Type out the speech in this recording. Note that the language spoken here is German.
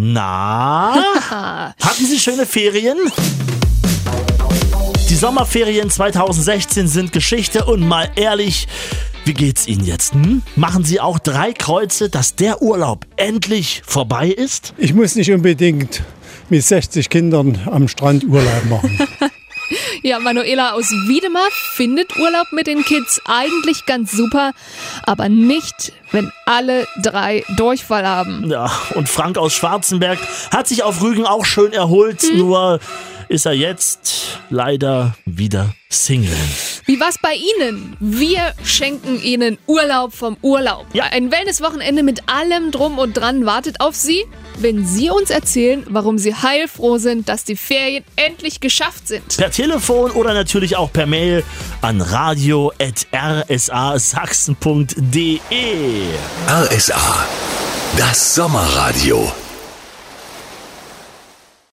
Na, hatten Sie schöne Ferien? Die Sommerferien 2016 sind Geschichte und mal ehrlich, wie geht's Ihnen jetzt? Hm? Machen Sie auch drei Kreuze, dass der Urlaub endlich vorbei ist? Ich muss nicht unbedingt mit 60 Kindern am Strand Urlaub machen. Ja, Manuela aus Wiedemar findet Urlaub mit den Kids eigentlich ganz super, aber nicht, wenn alle drei Durchfall haben. Ja, und Frank aus Schwarzenberg hat sich auf Rügen auch schön erholt, hm. nur ist er jetzt leider wieder Single. Wie war's bei Ihnen? Wir schenken Ihnen Urlaub vom Urlaub. Ja. Ein Wellnesswochenende mit allem drum und dran wartet auf Sie, wenn Sie uns erzählen, warum Sie heilfroh sind, dass die Ferien endlich geschafft sind. Per Telefon oder natürlich auch per Mail an radio.rsasachsen.de. RSA, das Sommerradio.